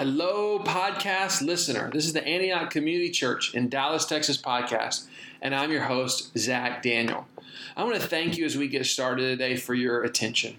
Hello, podcast listener. This is the Antioch Community Church in Dallas, Texas podcast, and I'm your host, Zach Daniel. I want to thank you as we get started today for your attention.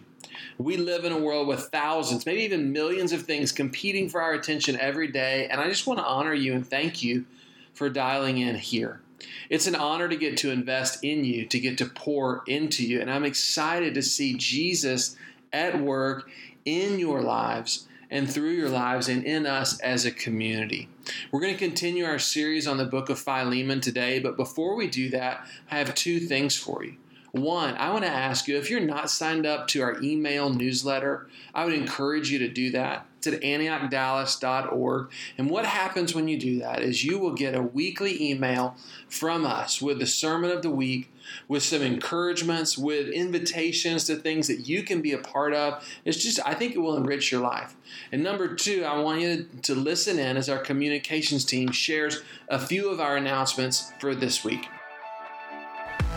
We live in a world with thousands, maybe even millions of things competing for our attention every day, and I just want to honor you and thank you for dialing in here. It's an honor to get to invest in you, to get to pour into you, and I'm excited to see Jesus at work in your lives and through your lives and in us as a community. We're going to continue our series on the book of Philemon today, but before we do that, I have two things for you. One, I want to ask you if you're not signed up to our email newsletter, I would encourage you to do that. It's at antiochdallas.org. And what happens when you do that is you will get a weekly email from us with the sermon of the week, with some encouragements, with invitations to things that you can be a part of. It's just, I think it will enrich your life. And number two, I want you to listen in as our communications team shares a few of our announcements for this week.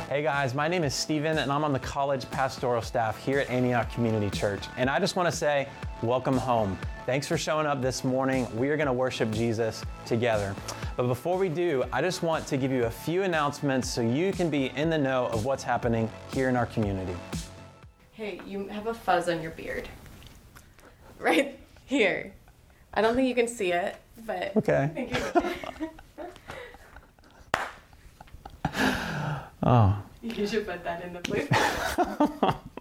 Hey guys, my name is Steven and I'm on the college pastoral staff here at Antioch Community Church. And I just want to say, welcome home. Thanks for showing up this morning. We are going to worship Jesus together. But before we do, I just want to give you a few announcements so you can be in the know of what's happening here in our community. Hey, you have a fuzz on your beard. Right here. I don't think you can see it, but. Okay. oh. You should put that in the blue.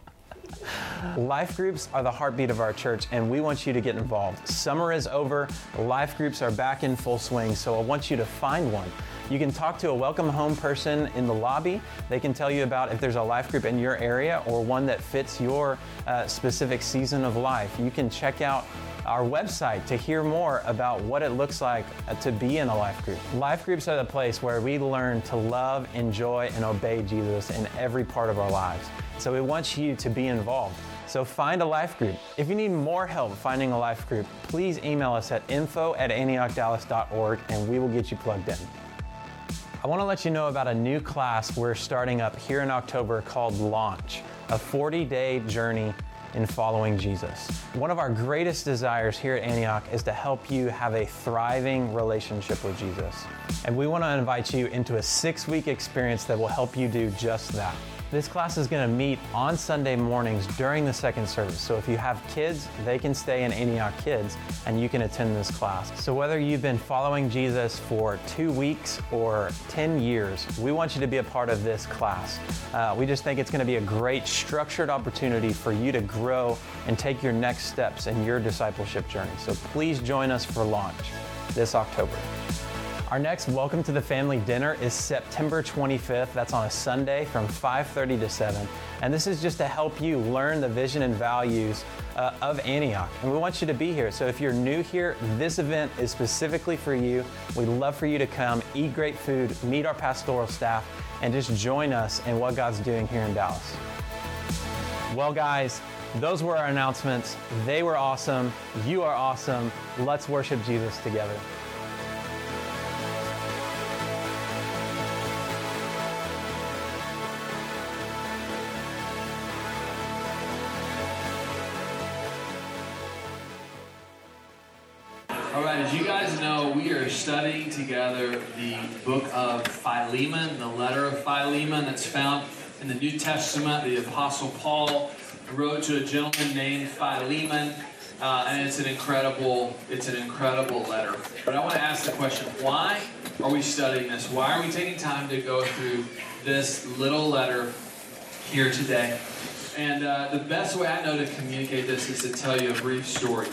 Life groups are the heartbeat of our church, and we want you to get involved. Summer is over, life groups are back in full swing, so I want you to find one. You can talk to a welcome home person in the lobby. They can tell you about if there's a life group in your area or one that fits your uh, specific season of life. You can check out our website to hear more about what it looks like uh, to be in a life group. Life groups are the place where we learn to love, enjoy, and obey Jesus in every part of our lives. So we want you to be involved. So find a life group. If you need more help finding a life group, please email us at info at antiochdallas.org and we will get you plugged in. I want to let you know about a new class we're starting up here in October called Launch, a 40 day journey in following Jesus. One of our greatest desires here at Antioch is to help you have a thriving relationship with Jesus. And we want to invite you into a six week experience that will help you do just that. This class is going to meet on Sunday mornings during the second service. So if you have kids, they can stay in Antioch Kids and you can attend this class. So whether you've been following Jesus for two weeks or 10 years, we want you to be a part of this class. Uh, we just think it's going to be a great structured opportunity for you to grow and take your next steps in your discipleship journey. So please join us for launch this October. Our next Welcome to the Family dinner is September 25th. That's on a Sunday from 5:30 to 7. And this is just to help you learn the vision and values uh, of Antioch. And we want you to be here. So if you're new here, this event is specifically for you. We'd love for you to come, eat great food, meet our pastoral staff, and just join us in what God's doing here in Dallas. Well, guys, those were our announcements. They were awesome. You are awesome. Let's worship Jesus together. Studying together the book of Philemon, the letter of Philemon that's found in the New Testament. The Apostle Paul wrote to a gentleman named Philemon, uh, and it's an incredible, it's an incredible letter. But I want to ask the question: Why are we studying this? Why are we taking time to go through this little letter here today? And uh, the best way I know to communicate this is to tell you a brief story.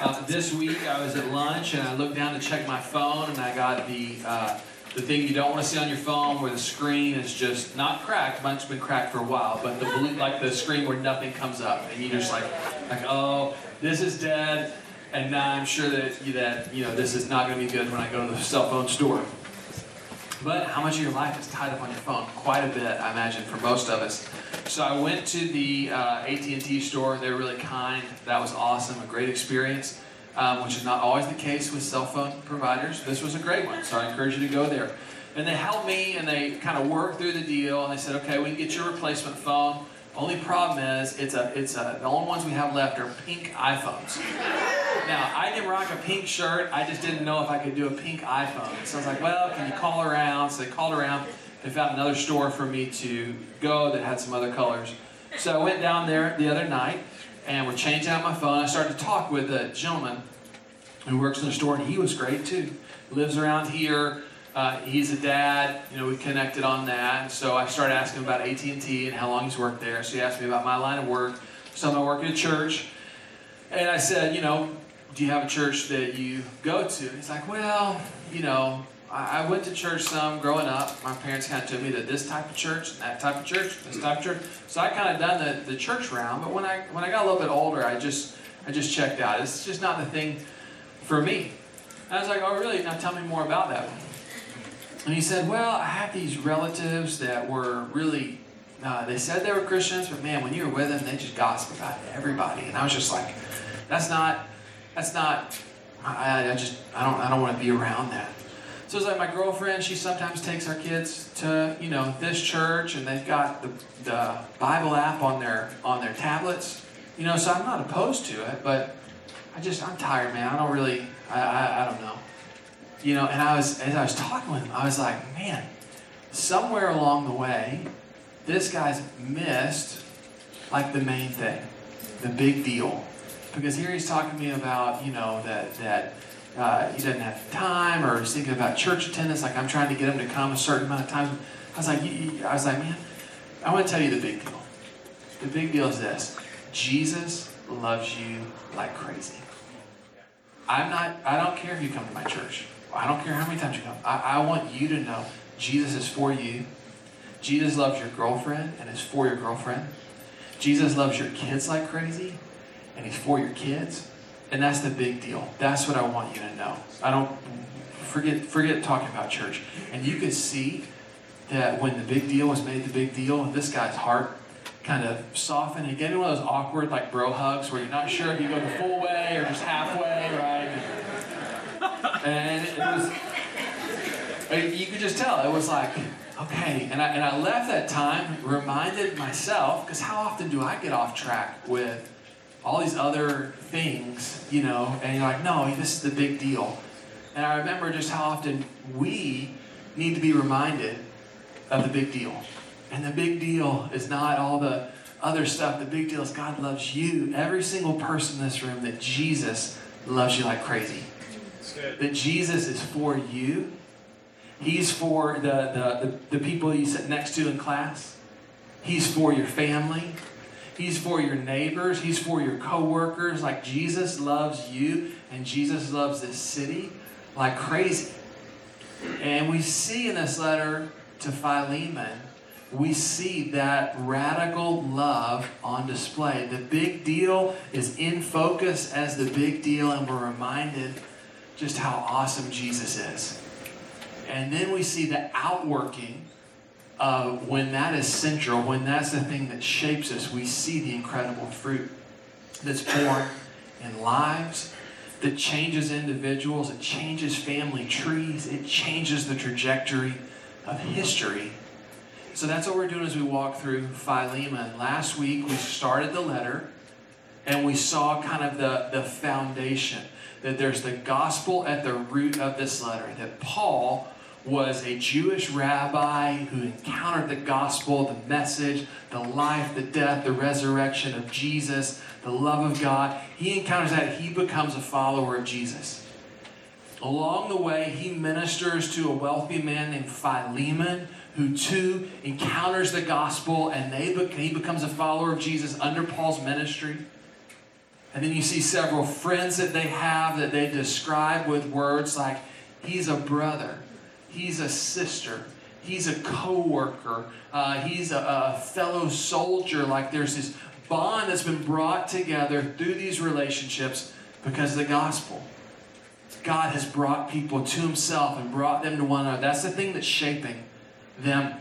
Uh, this week I was at lunch and I looked down to check my phone and I got the uh, the thing you don't want to see on your phone where the screen is just not cracked, it's been cracked for a while, but the blue, like the screen where nothing comes up and you just like like oh this is dead and now I'm sure that that you know this is not going to be good when I go to the cell phone store. But how much of your life is tied up on your phone? Quite a bit, I imagine, for most of us. So I went to the uh, AT&T store. They were really kind. That was awesome, a great experience, um, which is not always the case with cell phone providers. This was a great one, so I encourage you to go there. And they helped me, and they kind of worked through the deal. And they said, "Okay, we can get your replacement phone. Only problem is, it's a, it's a, the only ones we have left are pink iPhones." Now, I can rock a pink shirt. I just didn't know if I could do a pink iPhone. So I was like, well, can you call around? So they called around. They found another store for me to go that had some other colors. So I went down there the other night and we're changing out my phone. I started to talk with a gentleman who works in the store, and he was great too. Lives around here. Uh, he's a dad. You know, we connected on that. So I started asking him about AT&T and how long he's worked there. So he asked me about my line of work. So I'm working at a church. And I said, you know, do you have a church that you go to? And he's like, well, you know, I, I went to church some growing up. My parents kind of told me that this type of church, that type of church, this type of church. So I kind of done the, the church round. But when I when I got a little bit older, I just I just checked out. It's just not the thing for me. And I was like, oh really? Now tell me more about that. And he said, well, I have these relatives that were really uh, they said they were Christians, but man, when you were with them, they just gossip about everybody. And I was just like, that's not, that's not, I, I just, I don't, I don't want to be around that. So it's like my girlfriend, she sometimes takes our kids to, you know, this church and they've got the, the Bible app on their, on their tablets. You know, so I'm not opposed to it, but I just, I'm tired, man. I don't really, I, I, I don't know. You know, and I was, as I was talking with him, I was like, man, somewhere along the way, this guy's missed like the main thing, the big deal. Because here he's talking to me about, you know, that that uh, he doesn't have time, or he's thinking about church attendance. Like I'm trying to get him to come a certain amount of times. I was like, I was like, man, I want to tell you the big deal. The big deal is this: Jesus loves you like crazy. I'm not. I don't care if you come to my church. I don't care how many times you come. I, I want you to know Jesus is for you. Jesus loves your girlfriend and is for your girlfriend. Jesus loves your kids like crazy and he's for your kids. And that's the big deal. That's what I want you to know. I don't forget forget talking about church. And you could see that when the big deal was made the big deal, this guy's heart kind of softened. He gave me one of those awkward like bro hugs where you're not sure if you go the full way or just halfway, right? And it was you could just tell it was like okay and I, and I left that time reminded myself because how often do i get off track with all these other things you know and you're like no this is the big deal. And i remember just how often we need to be reminded of the big deal. And the big deal is not all the other stuff. The big deal is god loves you. Every single person in this room that jesus loves you like crazy that jesus is for you He's for the, the, the, the people you sit next to in class. He's for your family. He's for your neighbors. He's for your coworkers. Like Jesus loves you and Jesus loves this city like crazy. And we see in this letter to Philemon, we see that radical love on display. The big deal is in focus as the big deal, and we're reminded just how awesome Jesus is. And then we see the outworking of when that is central, when that's the thing that shapes us, we see the incredible fruit that's born in lives, that changes individuals, it changes family trees, it changes the trajectory of history. So that's what we're doing as we walk through Philemon. Last week we started the letter and we saw kind of the, the foundation that there's the gospel at the root of this letter, that Paul was a Jewish rabbi who encountered the gospel, the message, the life, the death, the resurrection of Jesus, the love of God. He encounters that, he becomes a follower of Jesus. Along the way, he ministers to a wealthy man named Philemon, who too encounters the gospel, and they be- he becomes a follower of Jesus under Paul's ministry. And then you see several friends that they have that they describe with words like, he's a brother He's a sister. He's a co-worker. Uh, he's a, a fellow soldier. Like there's this bond that's been brought together through these relationships because of the gospel. God has brought people to himself and brought them to one another. That's the thing that's shaping them.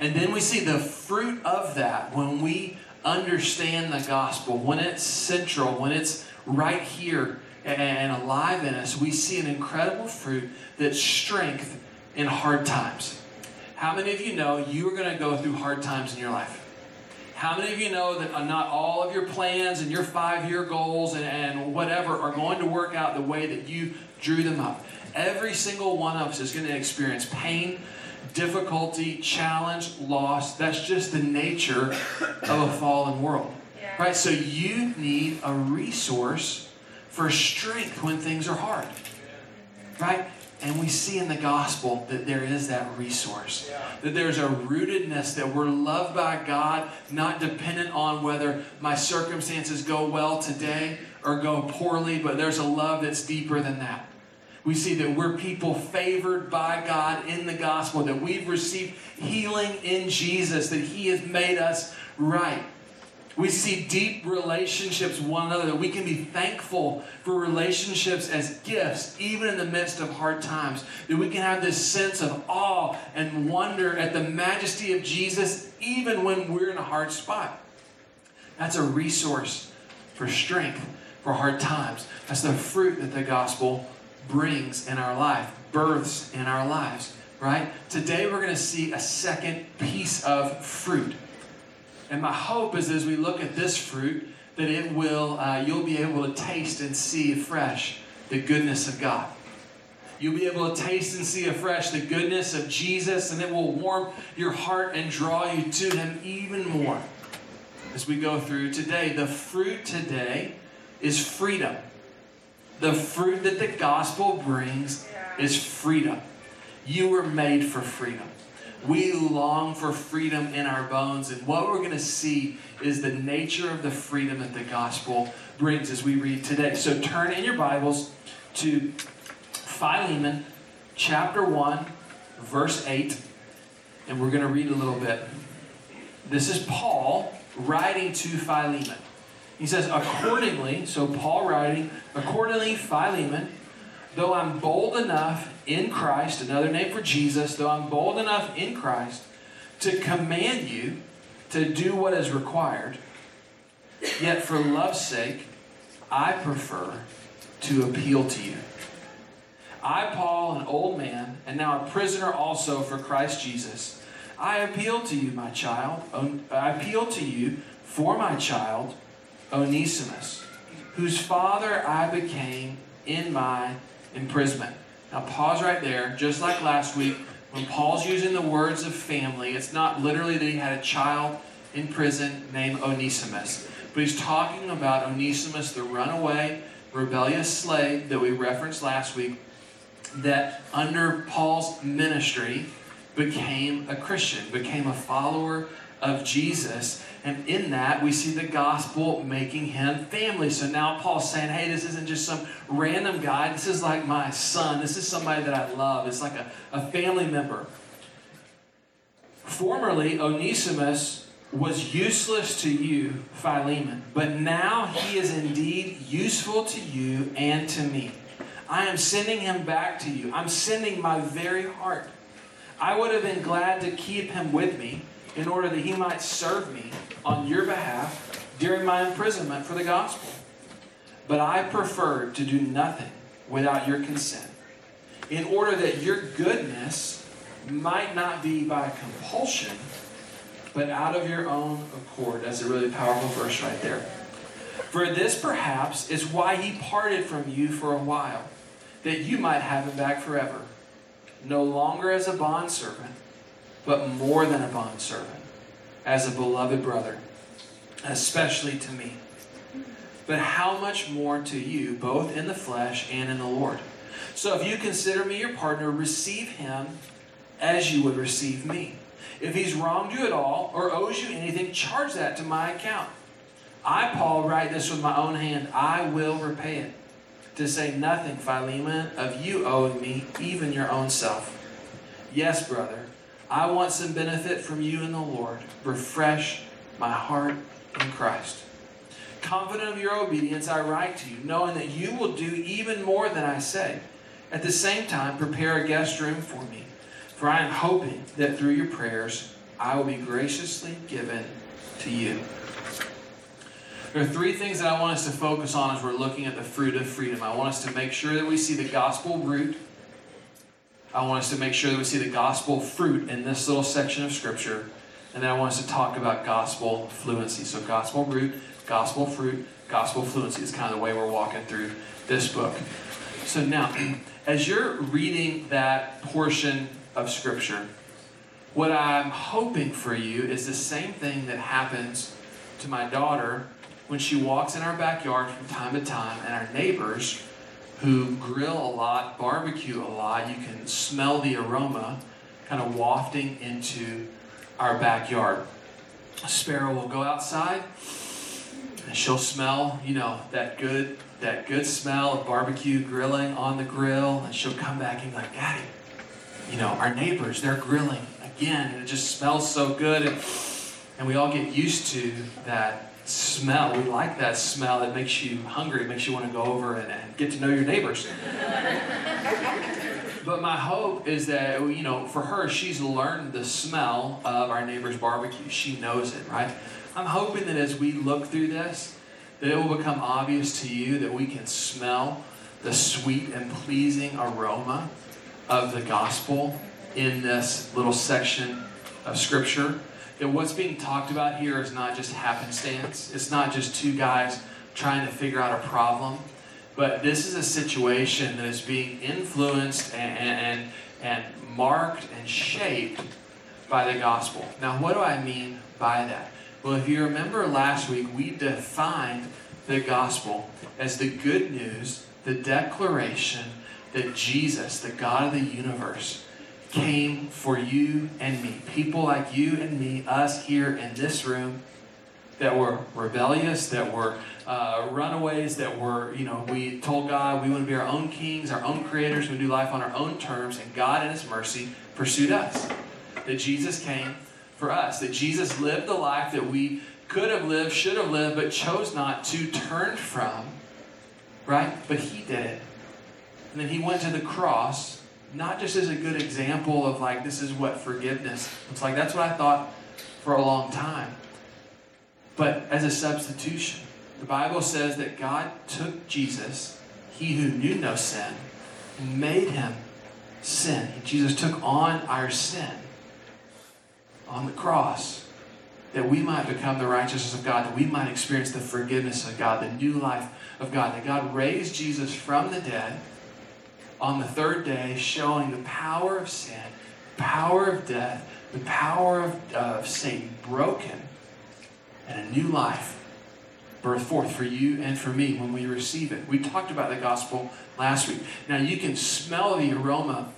And then we see the fruit of that when we understand the gospel, when it's central, when it's right here and alive in us, we see an incredible fruit that's strength in hard times. How many of you know you are going to go through hard times in your life? How many of you know that not all of your plans and your five year goals and, and whatever are going to work out the way that you drew them up? Every single one of us is going to experience pain, difficulty, challenge, loss. That's just the nature of a fallen world. Yeah. Right? So you need a resource for strength when things are hard. Right? And we see in the gospel that there is that resource. That there's a rootedness, that we're loved by God, not dependent on whether my circumstances go well today or go poorly, but there's a love that's deeper than that. We see that we're people favored by God in the gospel, that we've received healing in Jesus, that He has made us right. We see deep relationships with one another, that we can be thankful for relationships as gifts, even in the midst of hard times. That we can have this sense of awe and wonder at the majesty of Jesus, even when we're in a hard spot. That's a resource for strength for hard times. That's the fruit that the gospel brings in our life, births in our lives, right? Today we're going to see a second piece of fruit. And my hope is as we look at this fruit, that it will, uh, you'll be able to taste and see afresh the goodness of God. You'll be able to taste and see afresh the goodness of Jesus, and it will warm your heart and draw you to Him even more as we go through today. The fruit today is freedom. The fruit that the gospel brings is freedom. You were made for freedom. We long for freedom in our bones. And what we're going to see is the nature of the freedom that the gospel brings as we read today. So turn in your Bibles to Philemon chapter 1, verse 8. And we're going to read a little bit. This is Paul writing to Philemon. He says, accordingly, so Paul writing, accordingly, Philemon though I'm bold enough in Christ, another name for Jesus, though I'm bold enough in Christ to command you to do what is required, yet for love's sake, I prefer to appeal to you. I, Paul, an old man, and now a prisoner also for Christ Jesus, I appeal to you, my child. I appeal to you for my child, Onesimus, whose father I became in my imprisonment. Now, pause right there. Just like last week, when Paul's using the words of family, it's not literally that he had a child in prison named Onesimus, but he's talking about Onesimus, the runaway, rebellious slave that we referenced last week, that under Paul's ministry became a Christian, became a follower of Jesus. And in that, we see the gospel making him family. So now Paul's saying, hey, this isn't just some random guy. This is like my son. This is somebody that I love. It's like a, a family member. Formerly, Onesimus was useless to you, Philemon, but now he is indeed useful to you and to me. I am sending him back to you. I'm sending my very heart. I would have been glad to keep him with me in order that he might serve me on your behalf during my imprisonment for the gospel. But I preferred to do nothing without your consent, in order that your goodness might not be by compulsion, but out of your own accord. That's a really powerful verse right there. For this perhaps is why he parted from you for a while, that you might have him back forever, no longer as a bondservant but more than a bondservant, as a beloved brother, especially to me. But how much more to you, both in the flesh and in the Lord? So if you consider me your partner, receive him as you would receive me. If he's wronged you at all or owes you anything, charge that to my account. I, Paul, write this with my own hand. I will repay it. To say nothing, Philemon, of you owing me even your own self. Yes, brother, I want some benefit from you in the Lord. Refresh my heart in Christ. Confident of your obedience, I write to you, knowing that you will do even more than I say. At the same time, prepare a guest room for me, for I am hoping that through your prayers, I will be graciously given to you. There are three things that I want us to focus on as we're looking at the fruit of freedom. I want us to make sure that we see the gospel root I want us to make sure that we see the gospel fruit in this little section of Scripture. and then I want us to talk about gospel fluency. So, gospel root, gospel fruit, gospel fluency is kind of the way we're walking through this book. So, now, as you're reading that portion of Scripture, what I'm hoping for you is the same thing that happens to my daughter when she walks in our backyard from time to time, and our neighbors who grill a lot, barbecue a lot, you can smell the aroma kind of wafting into our backyard. A sparrow will go outside and she'll smell, you know, that good that good smell of barbecue grilling on the grill, and she'll come back and be like, Daddy, you know, our neighbors, they're grilling again, and it just smells so good. And, and we all get used to that smell. We like that smell. It makes you hungry. It makes you want to go over and, and get to know your neighbors. but my hope is that, you know, for her, she's learned the smell of our neighbor's barbecue. She knows it, right? I'm hoping that as we look through this, that it will become obvious to you that we can smell the sweet and pleasing aroma of the gospel in this little section of scripture that what's being talked about here is not just happenstance. It's not just two guys trying to figure out a problem, but this is a situation that is being influenced and, and, and marked and shaped by the gospel. Now, what do I mean by that? Well, if you remember last week, we defined the gospel as the good news, the declaration that Jesus, the God of the universe, came for you and me. People like you and me, us here in this room, that were rebellious, that were uh, runaways, that were, you know, we told God we want to be our own kings, our own creators, we do life on our own terms, and God in His mercy pursued us. That Jesus came for us, that Jesus lived the life that we could have lived, should have lived, but chose not to, turn from, right? But He did it. And then He went to the cross not just as a good example of like this is what forgiveness it's like. That's what I thought for a long time. But as a substitution, the Bible says that God took Jesus, he who knew no sin, and made him sin. Jesus took on our sin on the cross that we might become the righteousness of God, that we might experience the forgiveness of God, the new life of God, that God raised Jesus from the dead on the third day, showing the power of sin, power of death, the power of, of Satan broken, and a new life birth forth for you and for me when we receive it. We talked about the gospel last week. Now you can smell the aroma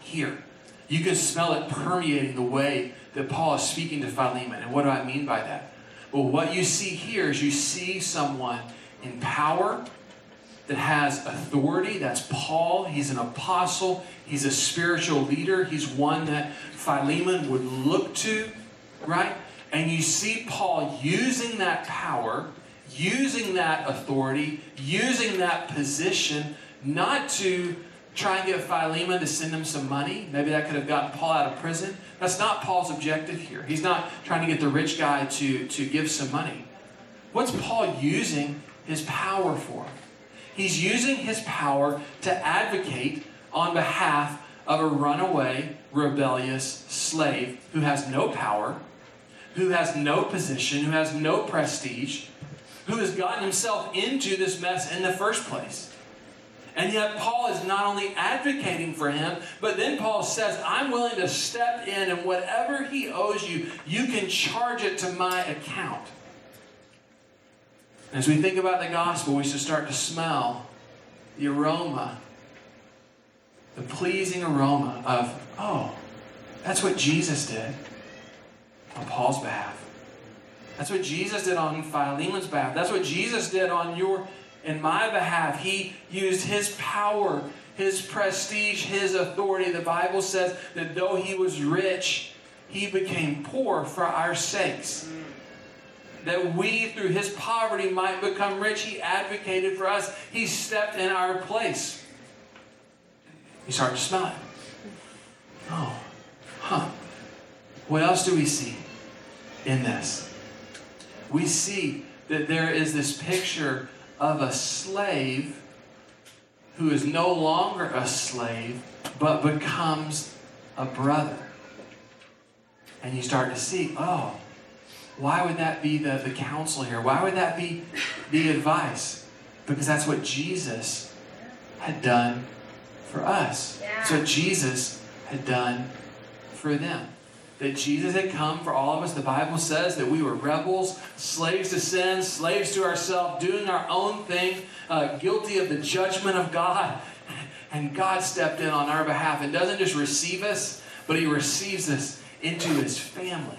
here. You can smell it permeating the way that Paul is speaking to Philemon. And what do I mean by that? Well, what you see here is you see someone in power that has authority. That's Paul. He's an apostle, he's a spiritual leader, he's one that Philemon would look to, right? And you see Paul using that power, using that authority, using that position, not to try and get Philemon to send him some money. Maybe that could have gotten Paul out of prison. That's not Paul's objective here. He's not trying to get the rich guy to, to give some money. What's Paul using his power for? He's using his power to advocate on behalf of a runaway, rebellious slave who has no power, who has no position, who has no prestige, who has gotten himself into this mess in the first place. And yet, Paul is not only advocating for him, but then Paul says, I'm willing to step in, and whatever he owes you, you can charge it to my account. As we think about the gospel, we should start to smell the aroma, the pleasing aroma of, oh, that's what Jesus did on Paul's behalf. That's what Jesus did on Philemon's behalf. That's what Jesus did on your and my behalf. He used his power, his prestige, his authority. The Bible says that though he was rich, he became poor for our sakes that we, through his poverty, might become rich. He advocated for us, he stepped in our place. You start to smell. Oh, huh. What else do we see in this? We see that there is this picture of a slave who is no longer a slave, but becomes a brother. And you start to see, oh, why would that be the, the counsel here? Why would that be the advice? Because that's what Jesus had done for us. Yeah. So Jesus had done for them. That Jesus had come for all of us. The Bible says that we were rebels, slaves to sin, slaves to ourselves, doing our own thing, uh, guilty of the judgment of God. And God stepped in on our behalf and doesn't just receive us, but He receives us into His family.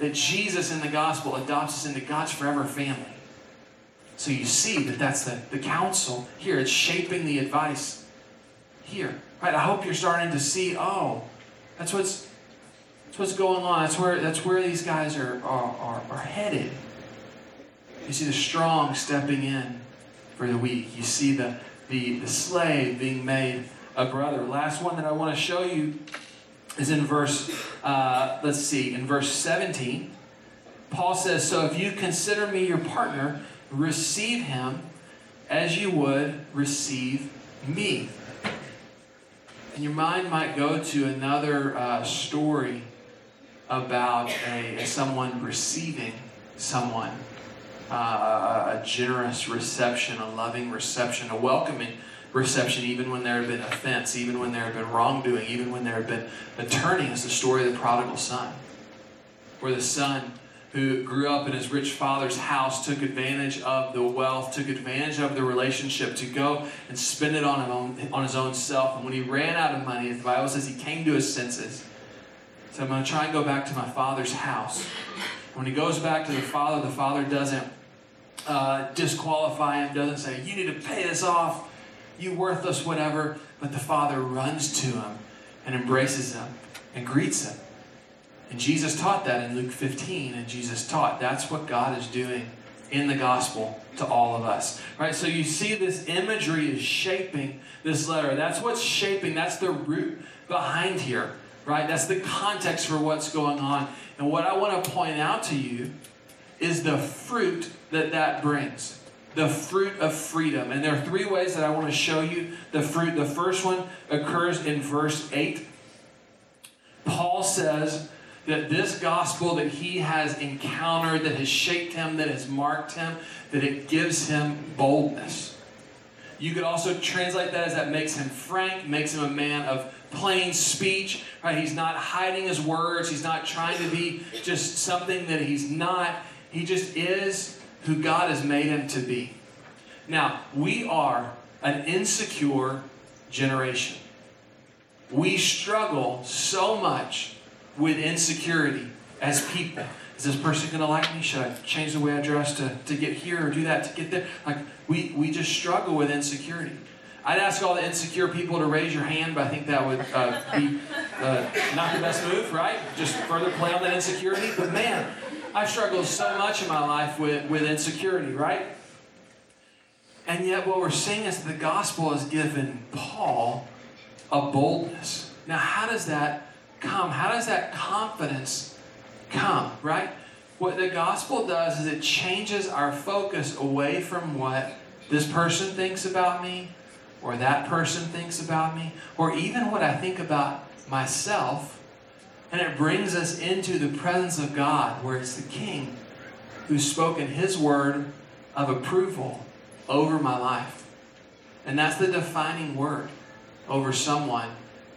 That Jesus in the gospel adopts us into God's forever family. So you see that that's the, the counsel here. It's shaping the advice here. Right? I hope you're starting to see, oh, that's what's that's what's going on. That's where that's where these guys are are, are, are headed. You see the strong stepping in for the weak. You see the, the, the slave being made a brother. Last one that I want to show you is in verse, uh, let's see, in verse 17. Paul says, So if you consider me your partner, receive him as you would receive me. And your mind might go to another uh, story about a, someone receiving someone. Uh, a generous reception, a loving reception, a welcoming reception, even when there had been offense, even when there had been wrongdoing, even when there had been a turning, is the story of the prodigal son, where the son who grew up in his rich father's house took advantage of the wealth, took advantage of the relationship to go and spend it on, own, on his own self. And when he ran out of money, the Bible says he came to his senses. So I'm going to try and go back to my father's house. When he goes back to the father, the father doesn't uh, disqualify him, doesn't say, You need to pay this off, you worthless whatever. But the father runs to him and embraces him and greets him and Jesus taught that in Luke 15, and Jesus taught that's what God is doing in the gospel to all of us. Right? So you see this imagery is shaping this letter. That's what's shaping, that's the root behind here. Right? That's the context for what's going on. And what I want to point out to you is the fruit that that brings. The fruit of freedom. And there are three ways that I want to show you the fruit. The first one occurs in verse 8. Paul says, that this gospel that he has encountered, that has shaped him, that has marked him, that it gives him boldness. You could also translate that as that makes him frank, makes him a man of plain speech, right? He's not hiding his words, he's not trying to be just something that he's not. He just is who God has made him to be. Now, we are an insecure generation. We struggle so much with insecurity as people. Is this person going to like me? Should I change the way I dress to, to get here or do that to get there? Like, we, we just struggle with insecurity. I'd ask all the insecure people to raise your hand, but I think that would uh, be uh, not the best move, right? Just further play on that insecurity. But man, I've struggled so much in my life with, with insecurity, right? And yet, what we're seeing is the gospel has given Paul a boldness. Now, how does that come? How does that confidence come, right? What the gospel does is it changes our focus away from what this person thinks about me, or that person thinks about me, or even what I think about myself. And it brings us into the presence of God, where it's the King who's spoken his word of approval over my life. And that's the defining word over someone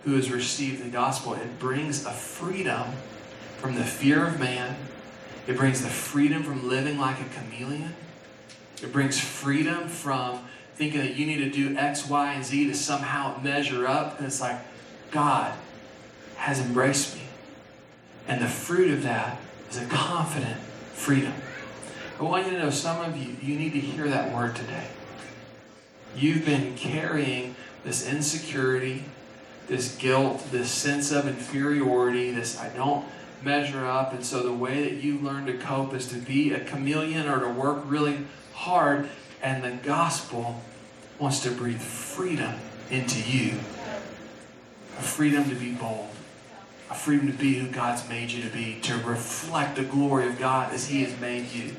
who has received the gospel. It brings a freedom from the fear of man. It brings the freedom from living like a chameleon. It brings freedom from thinking that you need to do X, Y, and Z to somehow measure up. And it's like, God has embraced me. And the fruit of that is a confident freedom. I want you to know some of you, you need to hear that word today. You've been carrying this insecurity, this guilt, this sense of inferiority, this I don't measure up. And so the way that you learn to cope is to be a chameleon or to work really hard. And the gospel wants to breathe freedom into you a freedom to be bold, a freedom to be who God's made you to be, to reflect the glory of God as He has made you.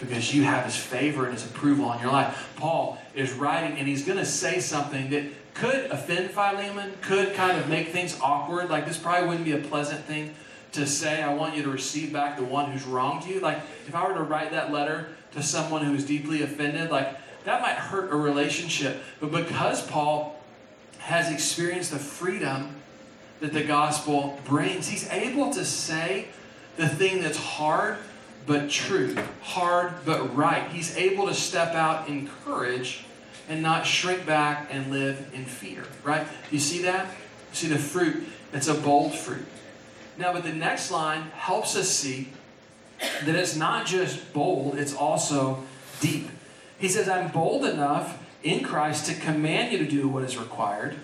Because you have His favor and His approval on your life. Paul is writing, and he's going to say something that could offend Philemon, could kind of make things awkward. Like this probably wouldn't be a pleasant thing to say, I want you to receive back the one who's wronged you. Like, if I were to write that letter to someone who is deeply offended, like, that might hurt a relationship. But because Paul has experienced the freedom that the gospel brings, he's able to say the thing that's hard but true, hard but right. He's able to step out in courage and not shrink back and live in fear, right? You see that? You see the fruit? It's a bold fruit. Now, but the next line helps us see that it's not just bold, it's also deep. He says, I'm bold enough in Christ to command you to do what is required,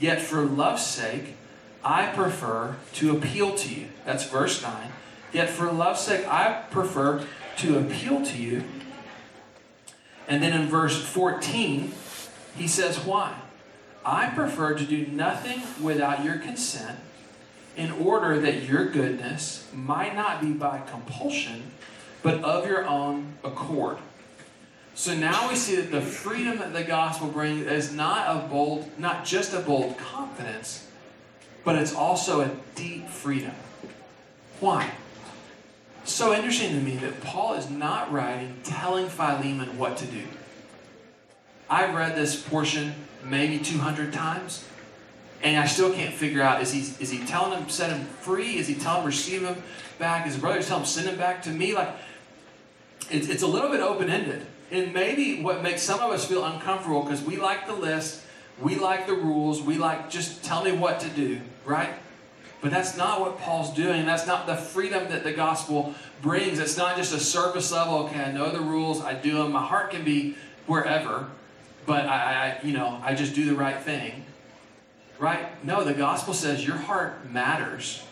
yet for love's sake, I prefer to appeal to you. That's verse 9. Yet for love's sake, I prefer to appeal to you. And then in verse 14, he says, Why? I prefer to do nothing without your consent in order that your goodness might not be by compulsion, but of your own accord. So now we see that the freedom that the gospel brings is not a bold, not just a bold confidence, but it's also a deep freedom. Why? So interesting to me that Paul is not writing telling Philemon what to do. I've read this portion maybe 200 times, and I still can't figure out is he, is he telling him set him free? Is he telling him receive him back? Is his brother telling him send him back to me? Like, it's, it's a little bit open ended. And maybe what makes some of us feel uncomfortable because we like the list, we like the rules, we like just tell me what to do, right? But that's not what Paul's doing. That's not the freedom that the gospel brings. It's not just a surface level, okay, I know the rules, I do them. My heart can be wherever, but I, I you know, I just do the right thing. Right? No, the gospel says your heart matters.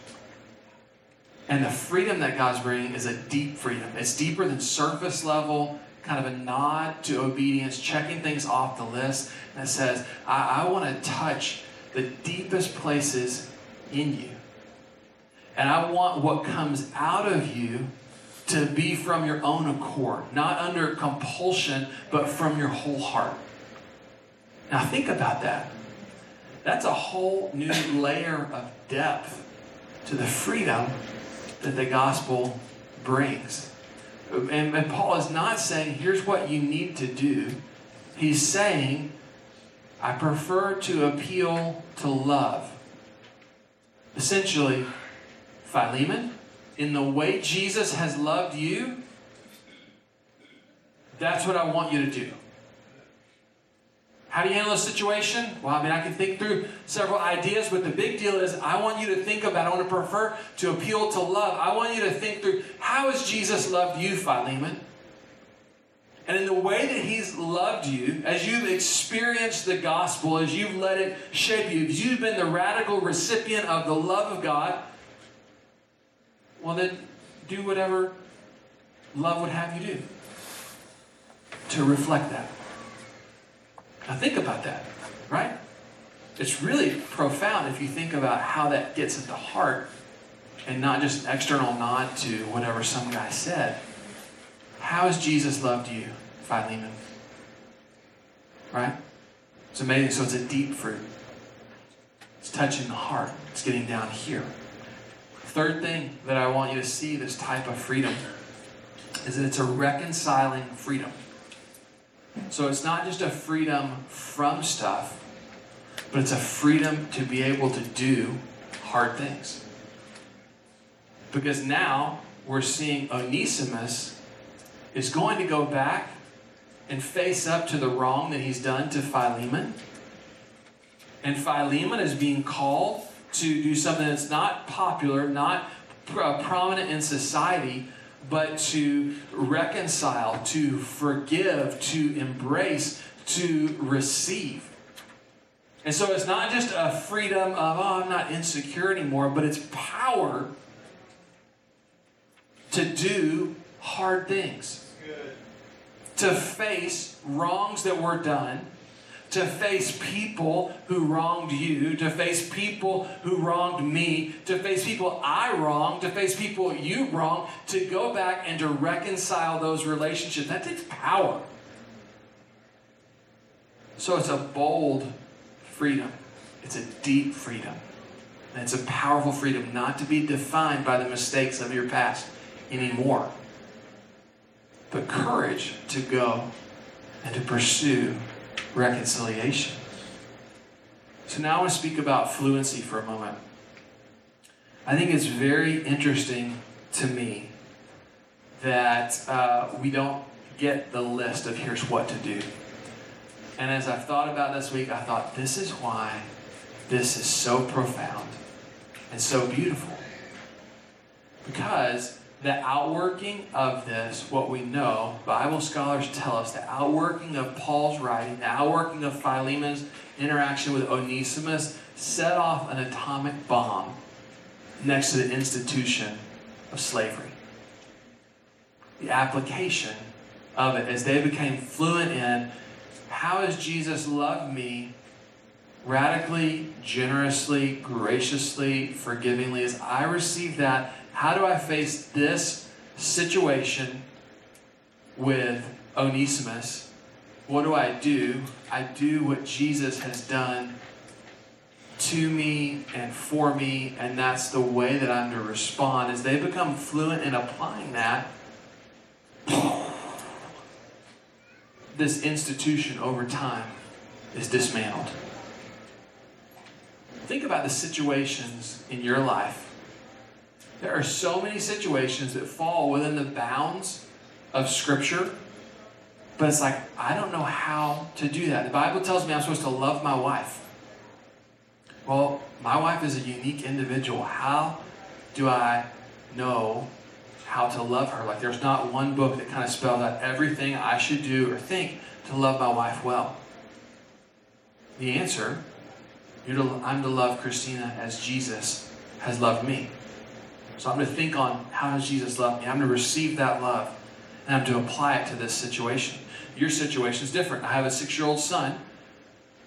And the freedom that God's bringing is a deep freedom. It's deeper than surface level kind of a nod to obedience, checking things off the list that says, I, I want to touch the deepest places in you. And I want what comes out of you to be from your own accord, not under compulsion, but from your whole heart. Now, think about that. That's a whole new layer of depth to the freedom that the gospel brings. And, and Paul is not saying, here's what you need to do. He's saying, I prefer to appeal to love. Essentially, Philemon, in the way Jesus has loved you, that's what I want you to do. How do you handle a situation? Well, I mean, I can think through several ideas, but the big deal is I want you to think about, I want to prefer to appeal to love. I want you to think through how has Jesus loved you, Philemon? And in the way that he's loved you, as you've experienced the gospel, as you've let it shape you, as you've been the radical recipient of the love of God, well, then do whatever love would have you do to reflect that. Now think about that, right? It's really profound if you think about how that gets at the heart and not just an external nod to whatever some guy said. How has Jesus loved you, Philemon? Right? It's amazing. So it's a deep fruit. It's touching the heart. It's getting down here. Third thing that I want you to see this type of freedom is that it's a reconciling freedom. So it's not just a freedom from stuff, but it's a freedom to be able to do hard things. Because now we're seeing Onesimus is going to go back and face up to the wrong that he's done to Philemon. And Philemon is being called to do something that's not popular, not prominent in society, but to reconcile, to forgive, to embrace, to receive. And so it's not just a freedom of, oh, I'm not insecure anymore, but it's power to do hard things, to face wrongs that were done to face people who wronged you, to face people who wronged me, to face people I wronged, to face people you wronged, to go back and to reconcile those relationships. That takes power. So it's a bold freedom, it's a deep freedom. And it's a powerful freedom not to be defined by the mistakes of your past anymore. But courage to go and to pursue reconciliation. So now I want to speak about fluency for a moment. I think it's very interesting to me that uh, we don't get the list of here's what to do. And as I've thought about this week, I thought this is why this is so profound and so beautiful. Because the outworking of this, what we know, Bible scholars tell us, the outworking of Paul's writing, the outworking of Philemon's interaction with Onesimus, set off an atomic bomb next to the institution of slavery. The application of it as they became fluent in how has Jesus loved me radically, generously, graciously, forgivingly, as I receive that, how do I face this situation with Onesimus? What do I do? I do what Jesus has done to me and for me, and that's the way that I'm to respond. As they become fluent in applying that, this institution over time is dismantled. Think about the situations in your life. There are so many situations that fall within the bounds of Scripture, but it's like, I don't know how to do that. The Bible tells me I'm supposed to love my wife. Well, my wife is a unique individual. How do I know how to love her? Like, there's not one book that kind of spells out everything I should do or think to love my wife well. The answer to, I'm to love Christina as Jesus has loved me. So I'm going to think on how does Jesus love me? I'm going to receive that love and I'm to apply it to this situation. Your situation is different. I have a six year old son.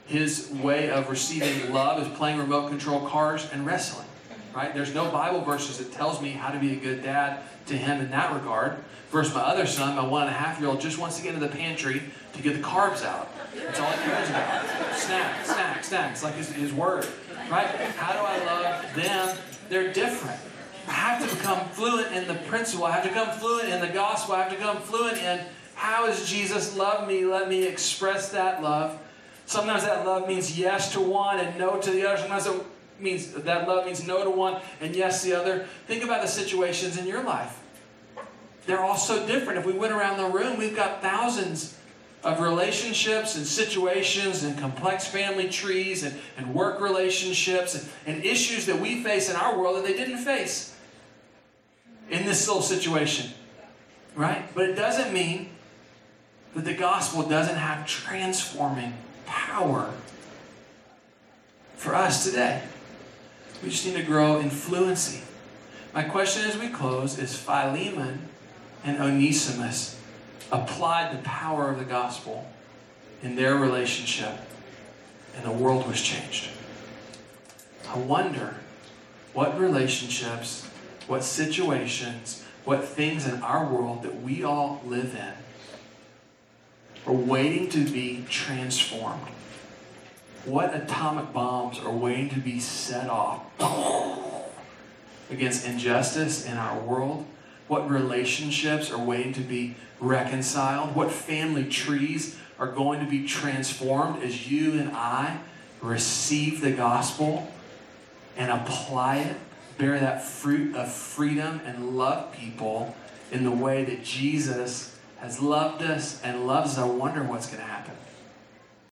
His way of receiving love is playing remote control cars and wrestling. Right? There's no Bible verses that tells me how to be a good dad to him in that regard. Versus my other son, my one and a half year old, just wants to get into the pantry to get the carbs out. That's all he cares about. Snack, snack, snacks, like his, his word. Right? How do I love them? They're different. I have to become fluent in the principle. I have to become fluent in the gospel. I have to become fluent in how Jesus loved me? Let me express that love. Sometimes that love means yes to one and no to the other. Sometimes it means that love means no to one and yes to the other. Think about the situations in your life. They're all so different. If we went around the room, we've got thousands of relationships and situations and complex family trees and, and work relationships and, and issues that we face in our world that they didn't face in this little situation. Right? But it doesn't mean that the gospel doesn't have transforming power for us today. We just need to grow in fluency. My question as we close is Philemon and Onesimus applied the power of the gospel in their relationship, and the world was changed. I wonder what relationships, what situations, what things in our world that we all live in are waiting to be transformed. What atomic bombs are waiting to be set off against injustice in our world? What relationships are waiting to be reconciled? What family trees are going to be transformed as you and I receive the gospel and apply it, bear that fruit of freedom, and love people in the way that Jesus has loved us and loves us? I wonder what's going to happen.